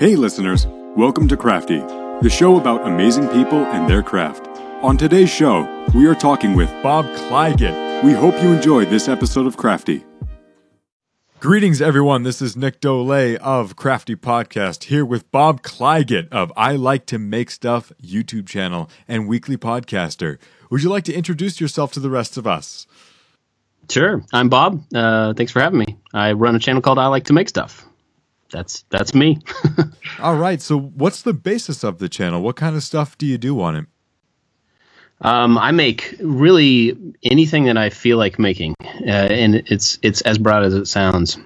Hey, listeners, welcome to Crafty, the show about amazing people and their craft. On today's show, we are talking with Bob Clagett. We hope you enjoyed this episode of Crafty. Greetings, everyone. This is Nick Dole of Crafty Podcast here with Bob Clagett of I Like to Make Stuff YouTube channel and weekly podcaster. Would you like to introduce yourself to the rest of us? Sure. I'm Bob. Uh, thanks for having me. I run a channel called I Like to Make Stuff. That's that's me. All right. So, what's the basis of the channel? What kind of stuff do you do on it? Um, I make really anything that I feel like making, uh, and it's it's as broad as it sounds.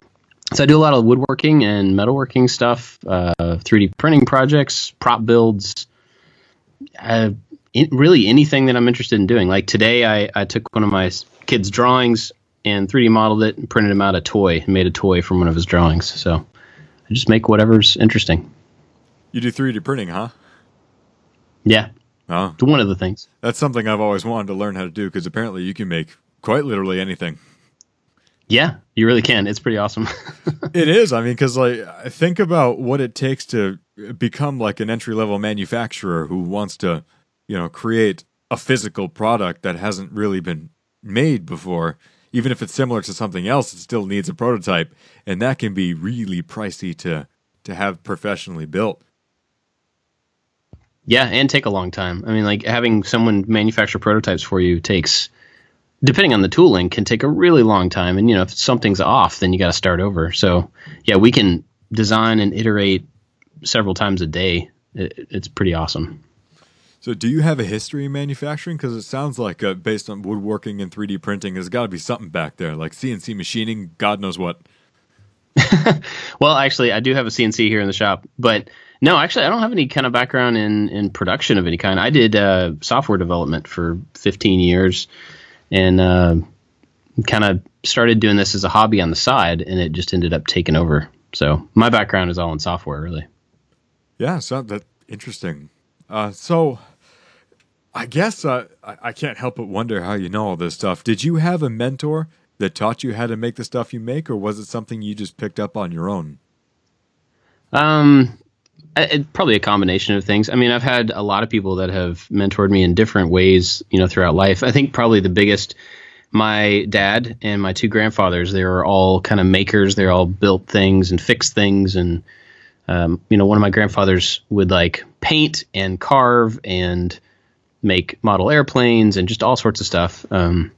So I do a lot of woodworking and metalworking stuff, uh, 3D printing projects, prop builds, uh, in, really anything that I'm interested in doing. Like today, I, I took one of my kids' drawings and 3D modeled it and printed him out a toy, and made a toy from one of his drawings. So I just make whatever's interesting. You do 3D printing, huh? Yeah, Oh, one of the things. that's something I've always wanted to learn how to do because apparently you can make quite literally anything. Yeah, you really can. It's pretty awesome. It is. I mean, because like, think about what it takes to become like an entry level manufacturer who wants to, you know, create a physical product that hasn't really been made before. Even if it's similar to something else, it still needs a prototype, and that can be really pricey to to have professionally built. Yeah, and take a long time. I mean, like having someone manufacture prototypes for you takes, depending on the tooling, can take a really long time. And you know, if something's off, then you got to start over. So yeah, we can design and iterate several times a day. It, it's pretty awesome. So, do you have a history in manufacturing? Because it sounds like, uh, based on woodworking and 3D printing, there's got to be something back there, like CNC machining, God knows what. Well, actually, I do have a CNC here in the shop, but no, actually, I don't have any kind of background in in production of any kind. I did uh, software development for 15 years, and uh, kind of started doing this as a hobby on the side, and it just ended up taking over. So my background is all in software, really. Yeah, so that interesting. Uh, so, I guess uh, I, I can't help but wonder how you know all this stuff. Did you have a mentor that taught you how to make the stuff you make, or was it something you just picked up on your own? Um, it, probably a combination of things. I mean, I've had a lot of people that have mentored me in different ways, you know, throughout life. I think probably the biggest, my dad and my two grandfathers, they were all kind of makers. They all built things and fixed things. And, um, you know, one of my grandfathers would like paint and carve and make model airplanes and just all sorts of stuff. Um,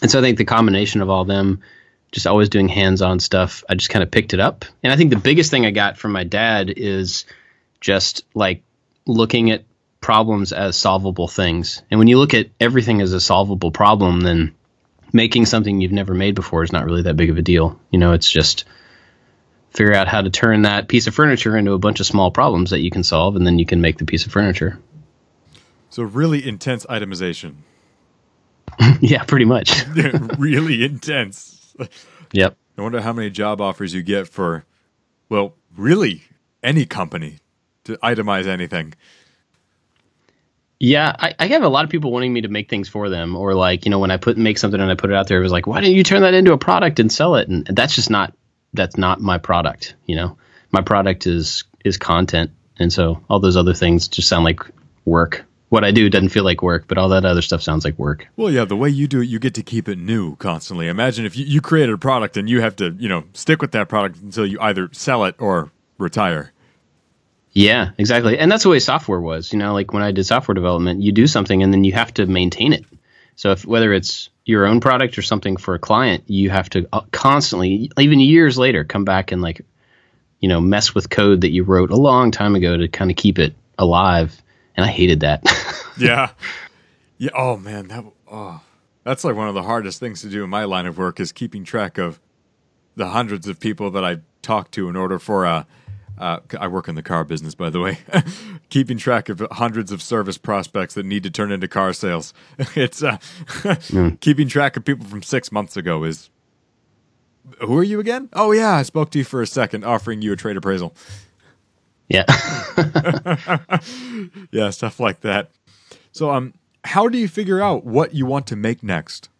and so I think the combination of all them, just always doing hands-on stuff, I just kind of picked it up. And I think the biggest thing I got from my dad is just like looking at problems as solvable things. And when you look at everything as a solvable problem, then making something you've never made before is not really that big of a deal. You know, it's just figure out how to turn that piece of furniture into a bunch of small problems that you can solve, and then you can make the piece of furniture. So, really intense itemization. yeah, pretty much. really intense. Yep. I wonder how many job offers you get for, well, really any company to itemize anything. Yeah, I, I have a lot of people wanting me to make things for them, or like you know when I put make something and I put it out there, it was like, why didn't you turn that into a product and sell it? And that's just not that's not my product. You know, my product is is content, and so all those other things just sound like work. What I do doesn't feel like work, but all that other stuff sounds like work. Well, yeah, the way you do it, you get to keep it new constantly. Imagine if you, you created a product and you have to, you know, stick with that product until you either sell it or retire. Yeah, exactly. And that's the way software was. You know, like when I did software development, you do something and then you have to maintain it. So if whether it's your own product or something for a client, you have to uh, constantly, even years later, come back and like, you know, mess with code that you wrote a long time ago to kind of keep it alive. And I hated that. yeah. Yeah. Oh man, that oh, that's like one of the hardest things to do in my line of work is keeping track of the hundreds of people that I talk to in order for a. Uh, I work in the car business, by the way. keeping track of hundreds of service prospects that need to turn into car sales. It's uh, keeping track of people from six months ago is. Who are you again? Oh yeah, I spoke to you for a second, offering you a trade appraisal. yeah. yeah, stuff like that. So, um, how do you figure out what you want to make next?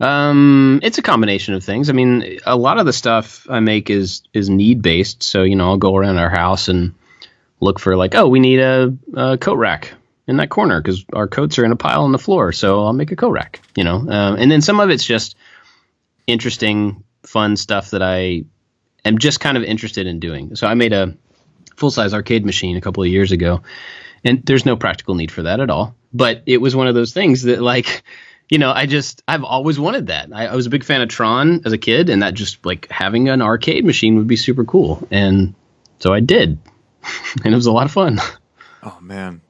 Um, it's a combination of things. I mean, a lot of the stuff I make is is need based. So you know, I'll go around our house and look for like, oh, we need a, a coat rack in that corner because our coats are in a pile on the floor. So I'll make a coat rack. You know, um, and then some of it's just interesting, fun stuff that I am just kind of interested in doing. So I made a full size arcade machine a couple of years ago, and there's no practical need for that at all. But it was one of those things that like you know, I just I've always wanted that. I, I, was a big fan of Tron as a kid, and that just like having an arcade machine would be super cool. And so I did, and it was a lot of fun. Oh man,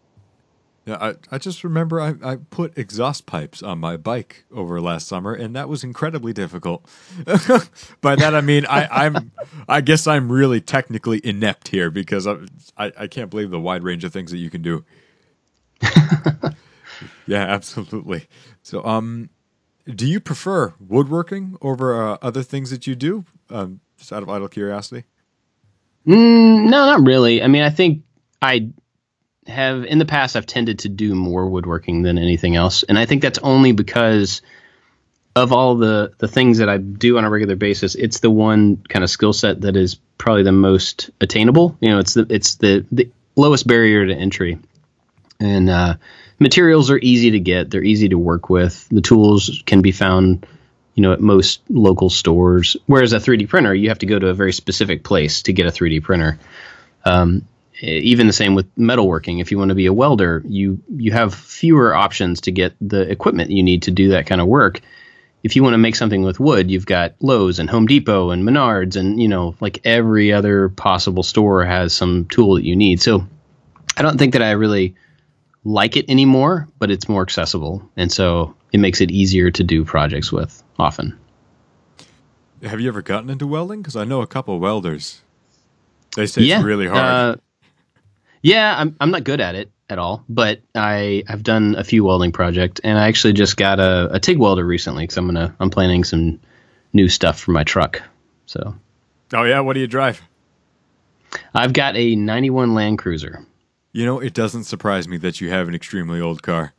yeah. I, I just remember I, I put exhaust pipes on my bike over last summer, and that was incredibly difficult. By that I mean I, I'm I guess I'm really technically inept here because I, I I can't believe the wide range of things that you can do. Yeah, absolutely. So, um, do you prefer woodworking over uh, other things that you do? Um, just out of idle curiosity. Mm, no, not really. I mean, I think I have in the past I've tended to do more woodworking than anything else, and I think that's only because of all the the things that I do on a regular basis. It's the one kind of skill set that is probably the most attainable. You know, it's the it's the the lowest barrier to entry, and uh, materials are easy to get. They're easy to work with. The tools can be found, you know, at most local stores. Whereas a 3D printer, you have to go to a very specific place to get a 3D printer. Um, even the same with metalworking. If you want to be a welder, you you have fewer options to get the equipment you need to do that kind of work. If you want to make something with wood, you've got Lowe's and Home Depot and Menards and you know like every other possible store has some tool that you need. So I don't think that I really like it anymore, but it's more accessible, and so it makes it easier to do projects with often. Have you ever gotten into welding? Because I know a couple welders. They say yeah, it's really hard. Uh, yeah, I'm I'm not good at it at all, but I I've done a few welding projects, and I actually just got a, a TIG welder recently because I'm gonna I'm planning some new stuff for my truck. So. Oh yeah, what do you drive? I've got a '91 Land Cruiser. You know, it doesn't surprise me that you have an extremely old car.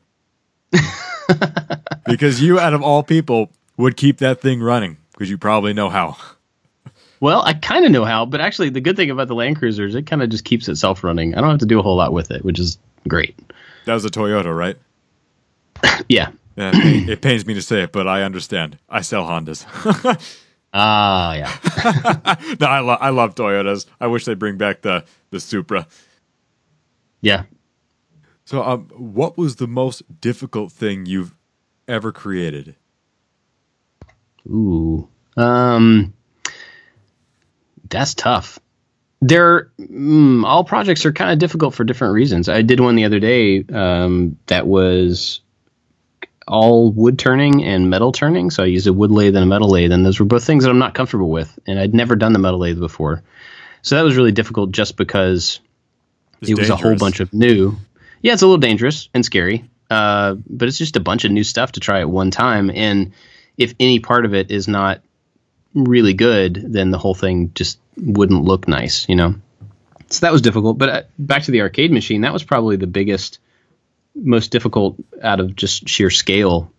because you, out of all people, would keep that thing running because you probably know how. Well, I kind of know how, but actually, the good thing about the Land Cruiser is it kind of just keeps itself running. I don't have to do a whole lot with it, which is great. That was a Toyota, right? yeah. yeah it, it pains me to say it, but I understand. I sell Hondas. Ah, uh, yeah. no, I, lo- I love Toyotas. I wish they'd bring back the the Supra. Yeah. So, um, what was the most difficult thing you've ever created? Ooh, um, that's tough. There, mm, all projects are kind of difficult for different reasons. I did one the other day um, that was all wood turning and metal turning. So I used a wood lathe and a metal lathe, and those were both things that I'm not comfortable with, and I'd never done the metal lathe before. So that was really difficult, just because it was dangerous. a whole bunch of new. Yeah, it's a little dangerous and scary, uh, but it's just a bunch of new stuff to try at one time. And if any part of it is not really good, then the whole thing just wouldn't look nice, you know. So that was difficult. But uh, back to the arcade machine, that was probably the biggest, most difficult out of just sheer scale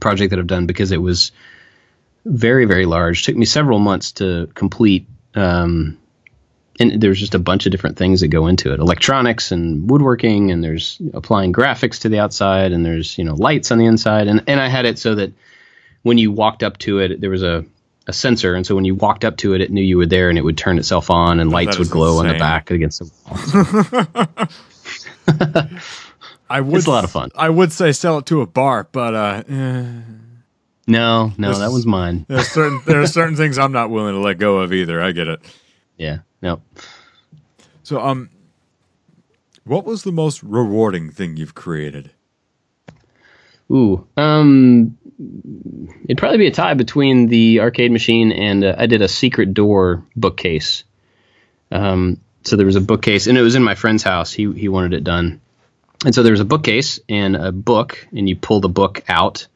project that I've done because it was very very large. It took me several months to complete. Um, and there's just a bunch of different things that go into it electronics and woodworking and there's applying graphics to the outside and there's you know lights on the inside and, and i had it so that when you walked up to it there was a, a sensor and so when you walked up to it it knew you were there and it would turn itself on and lights would glow insane. on the back against the wall I would, it's a lot of fun. I would say sell it to a bar, but uh, eh. no, no, that was mine. There's certain there are certain things I'm not willing to let go of either. I get it. Yeah. No. So, um, what was the most rewarding thing you've created? Ooh, um, it'd probably be a tie between the arcade machine and uh, I did a secret door bookcase. Um, so there was a bookcase, and it was in my friend's house. He he wanted it done, and so there was a bookcase and a book, and you pull the book out,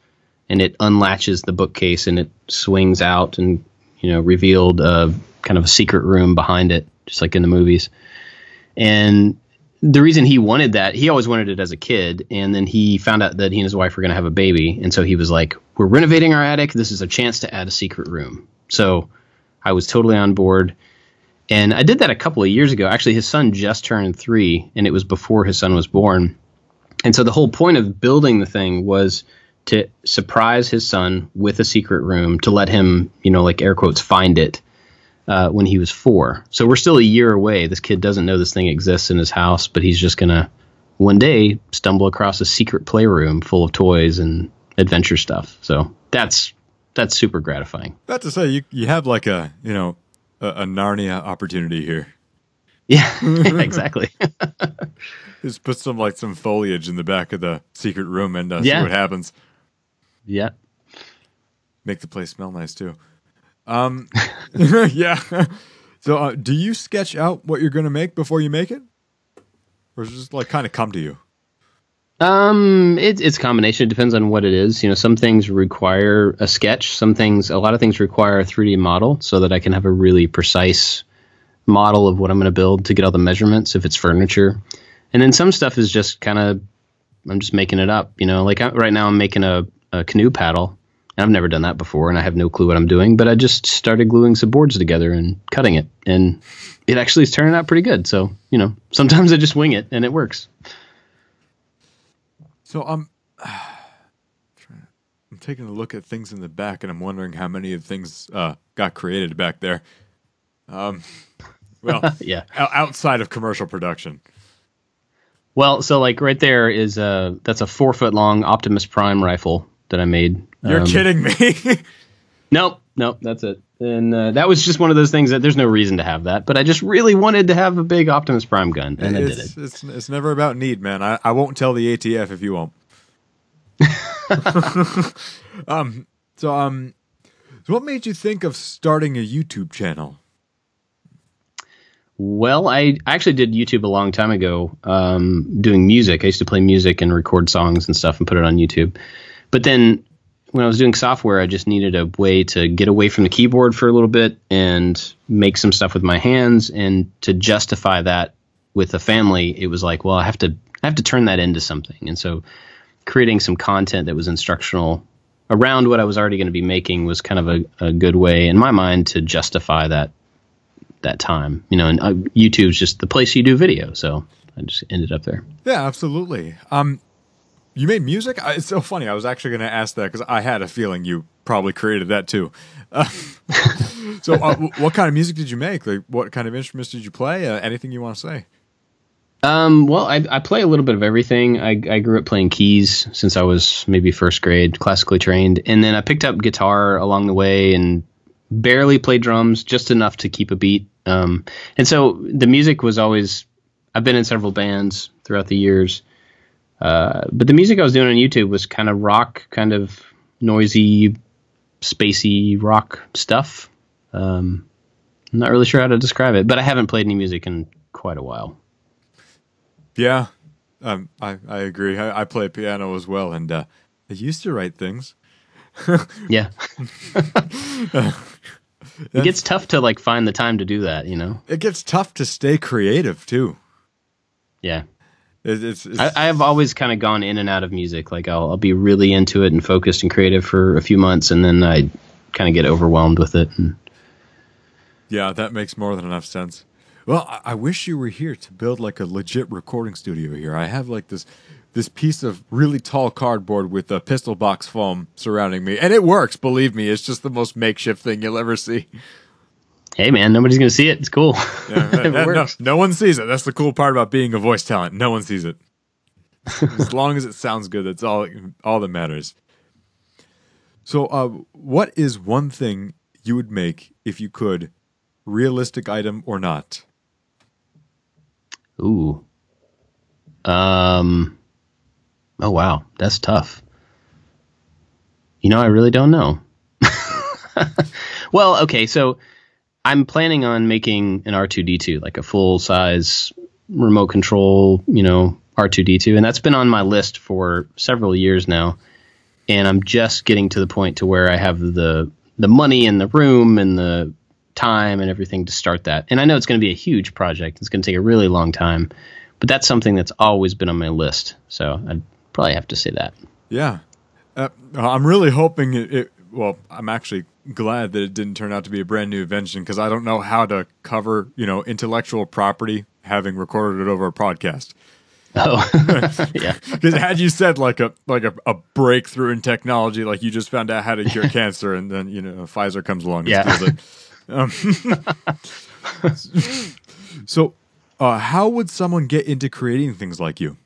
and it unlatches the bookcase, and it swings out, and you know revealed uh, kind of a secret room behind it, just like in the movies. And the reason he wanted that, he always wanted it as a kid, and then he found out that he and his wife were going to have a baby, and so he was like, "We're renovating our attic. This is a chance to add a secret room." So I was totally on board, and I did that a couple of years ago. Actually, his son just turned three, and it was before his son was born, and so the whole point of building the thing was to surprise his son with a secret room to let him, you know, like air quotes, find it uh, when he was four. So we're still a year away. This kid doesn't know this thing exists in his house, but he's just gonna one day stumble across a secret playroom full of toys and adventure stuff. So that's that's super gratifying. Not to say you you have like a you know a, a Narnia opportunity here. Yeah, exactly. Just put some like some foliage in the back of the secret room and uh, Yeah. see what happens. yeah. Make the place smell nice too. Um, yeah. So, uh, do you sketch out what you're going to make before you make it, or does it just like kind of come to you? Um, it's it's a combination. It depends on what it is. You know, some things require a sketch. Some things, a lot of things require a 3D model so that I can have a really precise model of what I'm going to build to get all the measurements if it's furniture. And then some stuff is just kind of, I'm just making it up. You know, like I, right now I'm making a, a canoe paddle. I've never done that before, and I have no clue what I'm doing. But I just started gluing some boards together and cutting it, and it actually is turning out pretty good. So you know, sometimes I just wing it, and it works. So I'm, trying- I'm taking a look at things in the back, and I'm wondering how many of things uh, got created back there. Um, well, yeah. outside of commercial production. Well, so like right there is a that's a four foot long Optimus Prime rifle that I made. You're Um, kidding me. Nope, nope, that's it. And uh, that was just one of those things that there's no reason to have that, but I just really wanted to have a big Optimus Prime gun, and I did it. it's, it's it's never about need, man. I, I won't tell the ATF if you won't. um. So um. So what made you think of starting a YouTube channel? Well, I I actually did YouTube a long time ago, um, doing music. I used to play music and record songs and stuff and put it on YouTube. But then when I was doing software, I just needed a way to get away from the keyboard for a little bit and make some stuff with my hands. And to justify that with a family, it was like, well, I have to I have to turn that into something. And so creating some content that was instructional around what I was already going to be making was kind of a, a good way in my mind to justify that that time. You know, and uh, YouTube's just the place you do video, so I just ended up there. Yeah, absolutely. Um, you made music. I, it's so funny. I was actually going to ask that because I had a feeling you probably created that too. Uh, so, uh, what kind of music did you make? Like, what kind of instruments did you play? Uh, anything you want to say? Um, well, I, I play a little bit of everything. I, I grew up playing keys since I was maybe first grade, classically trained, and then I picked up guitar along the way and barely played drums, just enough to keep a beat. Um, and so the music was always. I've been in several bands throughout the years, uh, but the music I was doing on YouTube was kind of rock, kind of noisy, spacey rock stuff. Um, I'm not really sure how to describe it, but I haven't played any music in quite a while. Yeah, um, I I agree. I, I play piano as well, and uh, I used to write things. Yeah. it gets tough to like find the time to do that, you know. It gets tough to stay creative too. Yeah. It, it's, it's I, I have always kind of gone in and out of music. Like I'll, I'll be really into it and focused and creative for a few months, and then I kind of get overwhelmed with it. And yeah, that makes more than enough sense. Well, I, I wish you were here to build like a legit recording studio here. I have like this this piece of really tall cardboard with a pistol box foam surrounding me, and it works. Believe me, it's just the most makeshift thing you'll ever see. Hey, man, nobody's gonna see it. It's cool. Yeah, it no, no one sees it. That's the cool part about being a voice talent. No one sees it. as long as it sounds good, that's all all that matters. So, uh, what is one thing you would make if you could, realistic item or not? Ooh. Um. Oh wow, that's tough. You know, I really don't know. well, okay, so I'm planning on making an R2D2, like a full size remote control, you know, R2D2, and that's been on my list for several years now. And I'm just getting to the point to where I have the the money and the room and the time and everything to start that. And I know it's going to be a huge project. It's going to take a really long time. But that's something that's always been on my list. So I'd probably have to say that. Yeah, uh, I'm really hoping it, it. Well, I'm actually glad that it didn't turn out to be a brand new invention because I don't know how to cover you know intellectual property having recorded it over a podcast. Oh, yeah. Because had you said like a like a, a, breakthrough in technology, like you just found out how to cure cancer, and then you know Pfizer comes along and yeah. steals it. Um, so, uh, how would someone get into creating things like you?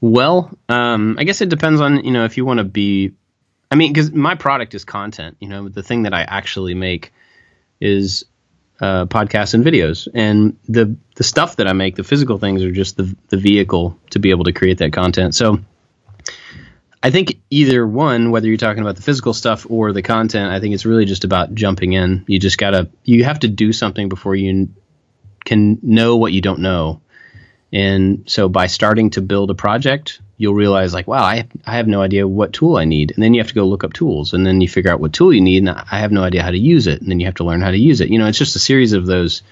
Well, um, I guess it depends on you know if you want to be. I mean, because my product is content. You know, the thing that I actually make is uh, podcasts and videos, and the the stuff that I make, the physical things, are just the the vehicle to be able to create that content. So, I think either one, whether you're talking about the physical stuff or the content, I think it's really just about jumping in. You just gotta you have to do something before you can know what you don't know. And so by starting to build a project, you'll realize like, wow, I, I have no idea what tool I need. And then you have to go look up tools and then you figure out what tool you need. And I have no idea how to use it. And then you have to learn how to use it. You know, it's just a series of those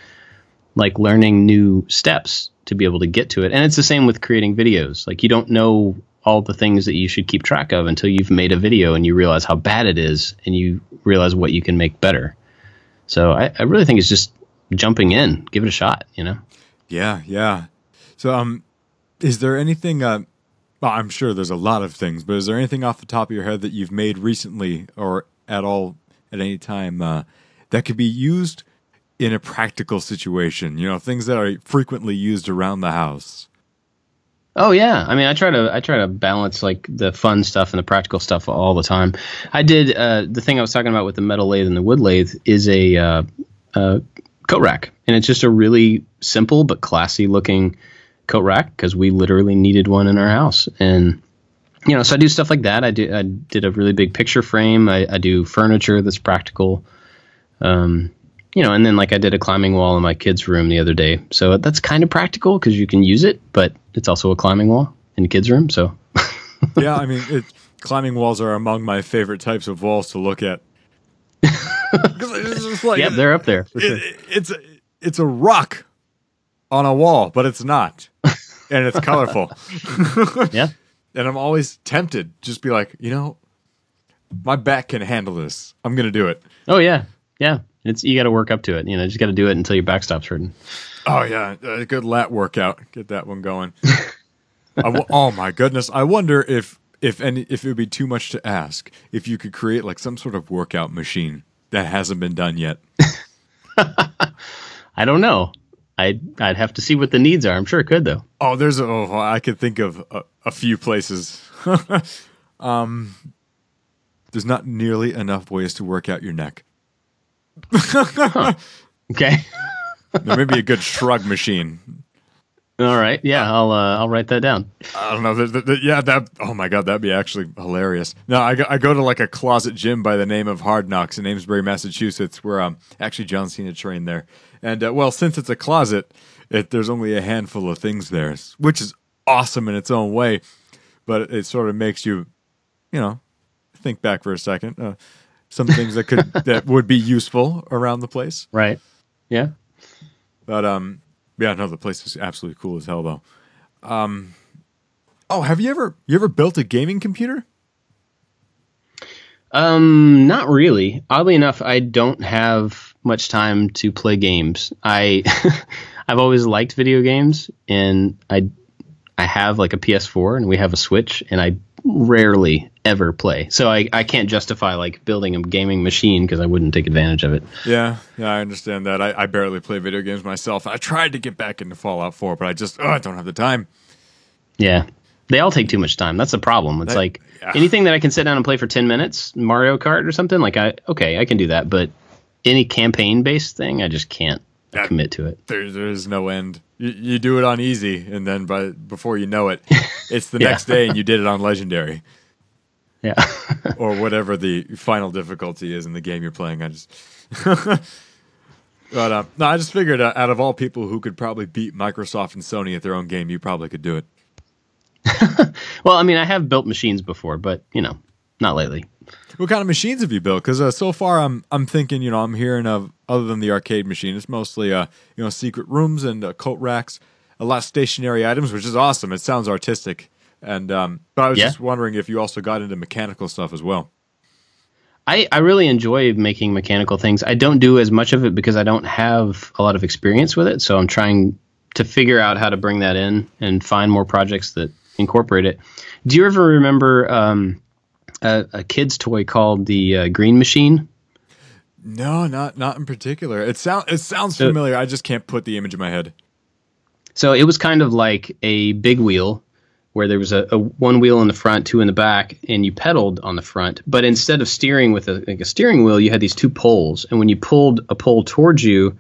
like learning new steps to be able to get to it. And it's the same with creating videos. Like you don't know all the things that you should keep track of until you've made a video and you realize how bad it is and you realize what you can make better. So I, I really think it's just jumping in, give it a shot, you know? Yeah, yeah. So, um, is there anything? Uh, well, I'm sure there's a lot of things, but is there anything off the top of your head that you've made recently or at all at any time uh, that could be used in a practical situation? You know, things that are frequently used around the house. Oh yeah, I mean, I try to I try to balance like the fun stuff and the practical stuff all the time. I did uh, the thing I was talking about with the metal lathe and the wood lathe is a uh, uh, coat rack, and it's just a really simple but classy looking coat rack because we literally needed one in our house. And you know, so I do stuff like that. I do I did a really big picture frame. I, I do furniture that's practical. Um, you know, and then like I did a climbing wall in my kids' room the other day. So that's kind of practical because you can use it, but it's also a climbing wall in the kids' room. So yeah, I mean, it, climbing walls are among my favorite types of walls to look at. like, yeah, they're up there. It, sure. It's it's a rock on a wall, but it's not and it's colorful. yeah. And I'm always tempted, just be like, you know, my back can handle this. I'm gonna do it. Oh yeah, yeah. It's you got to work up to it. You know, you just got to do it until your back stops hurting. Oh yeah, a good lat workout. Get that one going. oh my goodness, I wonder if if any if it would be too much to ask if you could create like some sort of workout machine that hasn't been done yet. I don't know. I'd I'd have to see what the needs are. I'm sure it could though. Oh, there's a, oh, I could think of a, a few places. um, there's not nearly enough ways to work out your neck. huh. Okay. there may be a good shrug machine. All right. Yeah, I'll uh, I'll write that down. I don't know. The, the, the, yeah, that. Oh my god, that'd be actually hilarious. No, I go, I go to like a closet gym by the name of Hard Knocks in Amesbury, Massachusetts, where um actually John Cena trained there. And uh, well, since it's a closet, it, there's only a handful of things there, which is awesome in its own way. But it, sort of makes you, you know, think back for a second. Uh, some things that could that would be useful around the place. Right. Yeah. But um, yeah, no, the place is absolutely cool as hell though. Um, oh, have you ever you ever built a gaming computer? Um, not really. Oddly enough, I don't have much time to play games. I I've always liked video games, and I I have like a PS4 and we have a Switch, and I rarely ever play. So I, I can't justify like building a gaming machine because I wouldn't take advantage of it. Yeah, yeah, I understand that. I, I barely play video games myself. I tried to get back into Fallout 4, but I just oh, I don't have the time. Yeah. They all take too much time. That's the problem. It's that, like yeah. anything that I can sit down and play for 10 minutes, Mario Kart or something, like I okay, I can do that, but any campaign based thing, I just can't that, commit to it. There, there's no end. You, you, do it on easy, and then by before you know it, it's the yeah. next day, and you did it on legendary. Yeah. or whatever the final difficulty is in the game you're playing. I just. but uh, no, I just figured uh, out of all people who could probably beat Microsoft and Sony at their own game, you probably could do it. well, I mean, I have built machines before, but you know, not lately. What kind of machines have you built? Because uh, so far, I'm I'm thinking, you know, I'm hearing of other than the arcade machine, it's mostly uh, you know, secret rooms and uh, coat racks, a lot of stationary items, which is awesome. It sounds artistic, and um, but I was Yeah. just wondering if you also got into mechanical stuff as well. I, I really enjoy making mechanical things. I don't do as much of it because I don't have a lot of experience with it. So I'm trying to figure out how to bring that in and find more projects that incorporate it. Do you ever remember um, a, a kid's toy called the uh, Green Machine? No, not not in particular. It sound it sounds So- familiar. I just can't put the image in my head. So it was kind of like a big wheel where there was a, a one wheel in the front, two in the back, and you pedaled on the front. But instead of steering with a, like a steering wheel, you had these two poles, and when you pulled a pole towards you,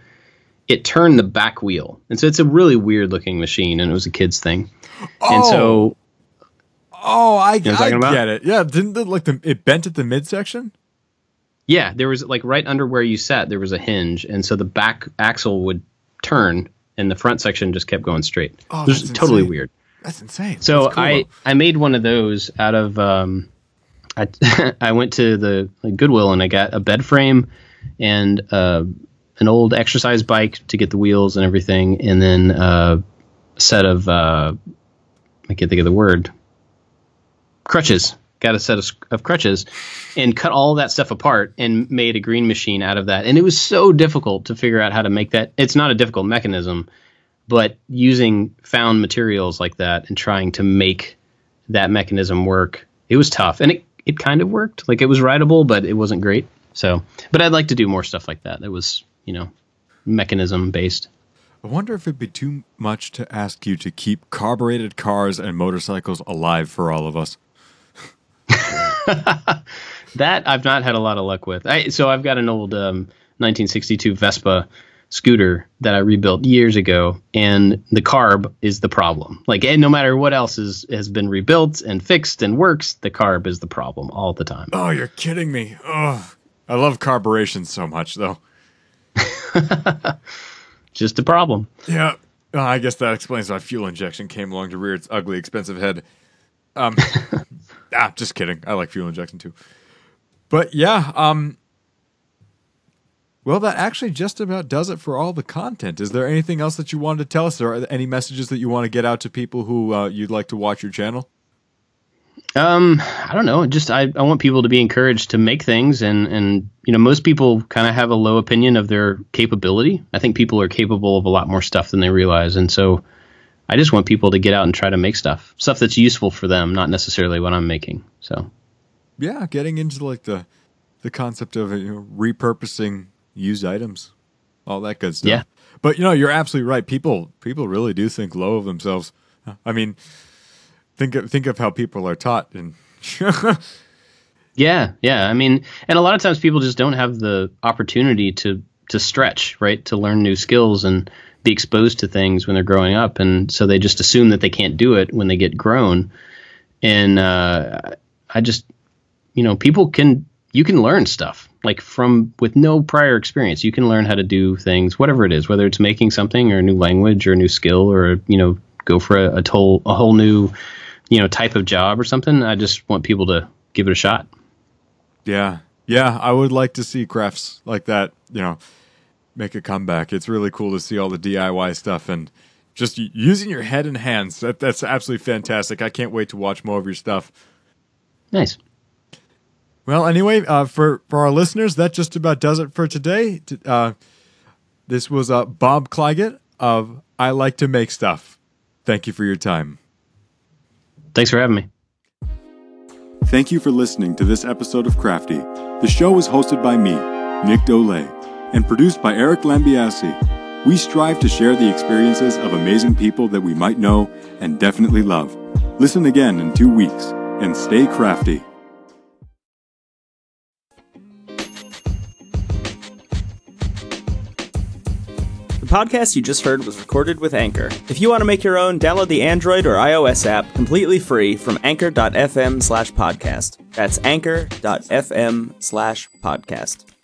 it turned the back wheel. And so it's a really weird looking machine, and it was a kid's thing. And so Oh, I, what I'm I about? get it. Yeah, didn't the, like the it bent at the midsection? yeah, there was like right under where you sat, there was a hinge, and so the back axle would turn, and the front section just kept going straight. Oh, it was that's totally insane. weird. That's insane. So That's cool, I. I made one of those out of um, I I went to the like, Goodwill and I got a bed frame and uh, an old exercise bike to get the wheels and everything, and then uh, a set of uh, I can't think of the word crutches. Got a set of, of crutches and cut all that stuff apart and made a green machine out of that. And it was so difficult to figure out how to make that. It's not a difficult mechanism, but using found materials like that and trying to make that mechanism work, it was tough. And it, it kind of worked. Like it was rideable, but it wasn't great. So, but I'd like to do more stuff like that. That was, you know, mechanism based. I wonder if it'd be too much to ask you to keep carbureted cars and motorcycles alive for all of us. That I've not had a lot of luck with. I, so I've got an old um, 1962 Vespa scooter that I rebuilt years ago, and the carb is the problem. Like, and no matter what else is, has been rebuilt and fixed and works, the carb is the problem all the time. Oh, you're kidding me. Oh, I love carburation so much, though. Just a problem. Yeah, uh, I guess that explains why fuel injection came along to rear its ugly, expensive head. Um, ah, just kidding. I like fuel injection too. But yeah, um, well, that actually just about does it for all the content. Is there anything else that you wanted to tell us? Or any messages that you want to get out to people who uh, you'd like to watch your channel? Um, I don't know. Just I, I want people to be encouraged to make things, and and you know most people kind of have a low opinion of their capability. I think people are capable of a lot more stuff than they realize, and so I just want people to get out and try to make stuff, stuff that's useful for them, not necessarily what I'm making. So Yeah, getting into like the the concept of you know, repurposing used items, all that good stuff. Yeah. But you know, you're absolutely right. People people really do think low of themselves. I mean, think of, think of how people are taught and yeah, yeah. I mean, and a lot of times people just don't have the opportunity to to stretch, right? To learn new skills and be exposed to things when they're growing up, and so they just assume that they can't do it when they get grown. And uh, I just, you know, people can you can learn stuff like from with no prior experience. You can learn how to do things, whatever it is, whether it's making something or a new language or a new skill or you know go for a, a whole a whole new you know type of job or something. I just want people to give it a shot. yeah, yeah. I would like to see crafts like that. You know, make a comeback. It's really cool to see all the DIY stuff and just using your head and hands. That, that's absolutely fantastic. I can't wait to watch more of your stuff. Nice. Well, anyway, uh, for for our listeners, that just about does it for today. Uh, this was uh, Bob Clagett of I Like to Make Stuff. Thank you for your time. Thanks for having me. Thank you for listening to this episode of Crafty. The show was hosted by me, Nick Dole, and produced by Eric Lambiasi. We strive to share the experiences of amazing people that we might know and definitely love. Listen again in two weeks and stay crafty. The podcast you just heard was recorded with Anchor. If you want to make your own, download the Android or iOS app completely free from anchor.fm slash podcast. That's anchor.fm slash podcast.